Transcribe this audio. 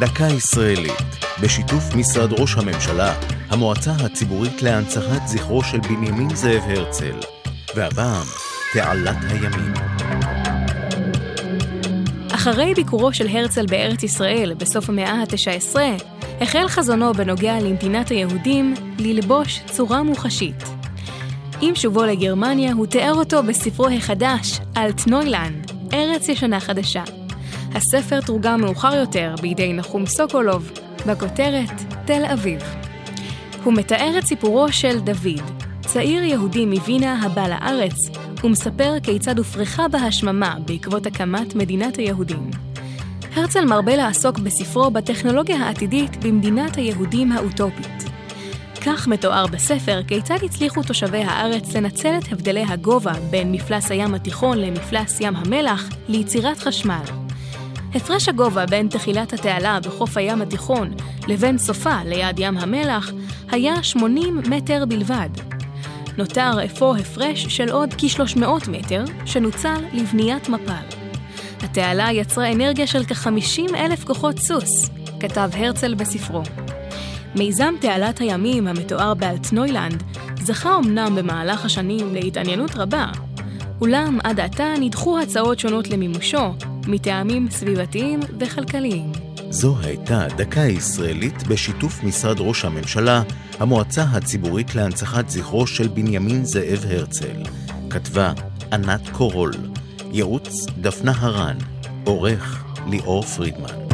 דקה ישראלית, בשיתוף משרד ראש הממשלה, המועצה הציבורית להנצחת זכרו של בנימין זאב הרצל, והפעם, תעלת הימים. אחרי ביקורו של הרצל בארץ ישראל בסוף המאה ה-19, החל חזונו בנוגע למדינת היהודים ללבוש צורה מוחשית. עם שובו לגרמניה הוא תיאר אותו בספרו החדש, אלטנוילנד, ארץ ישנה חדשה. הספר תורגם מאוחר יותר בידי נחום סוקולוב, בכותרת תל אביב. הוא מתאר את סיפורו של דוד, צעיר יהודי מווינה הבא לארץ, ומספר כיצד הופרחה בה השממה בעקבות הקמת מדינת היהודים. הרצל מרבה לעסוק בספרו בטכנולוגיה העתידית במדינת היהודים האוטופית. כך מתואר בספר כיצד הצליחו תושבי הארץ לנצל את הבדלי הגובה בין מפלס הים התיכון למפלס ים המלח ליצירת חשמל. הפרש הגובה בין תחילת התעלה בחוף הים התיכון לבין סופה ליד ים המלח היה 80 מטר בלבד. נותר אפוא הפרש של עוד כ-300 מטר, שנוצל לבניית מפל. התעלה יצרה אנרגיה של כ-50 אלף כוחות סוס, כתב הרצל בספרו. מיזם תעלת הימים המתואר באלטנוילנד זכה אמנם במהלך השנים להתעניינות רבה, אולם עד עתה נדחו הצעות שונות למימושו, מטעמים סביבתיים וכלכליים. זו הייתה דקה ישראלית בשיתוף משרד ראש הממשלה, המועצה הציבורית להנצחת זכרו של בנימין זאב הרצל. כתבה ענת קורול, ייעוץ דפנה הרן, עורך ליאור פרידמן.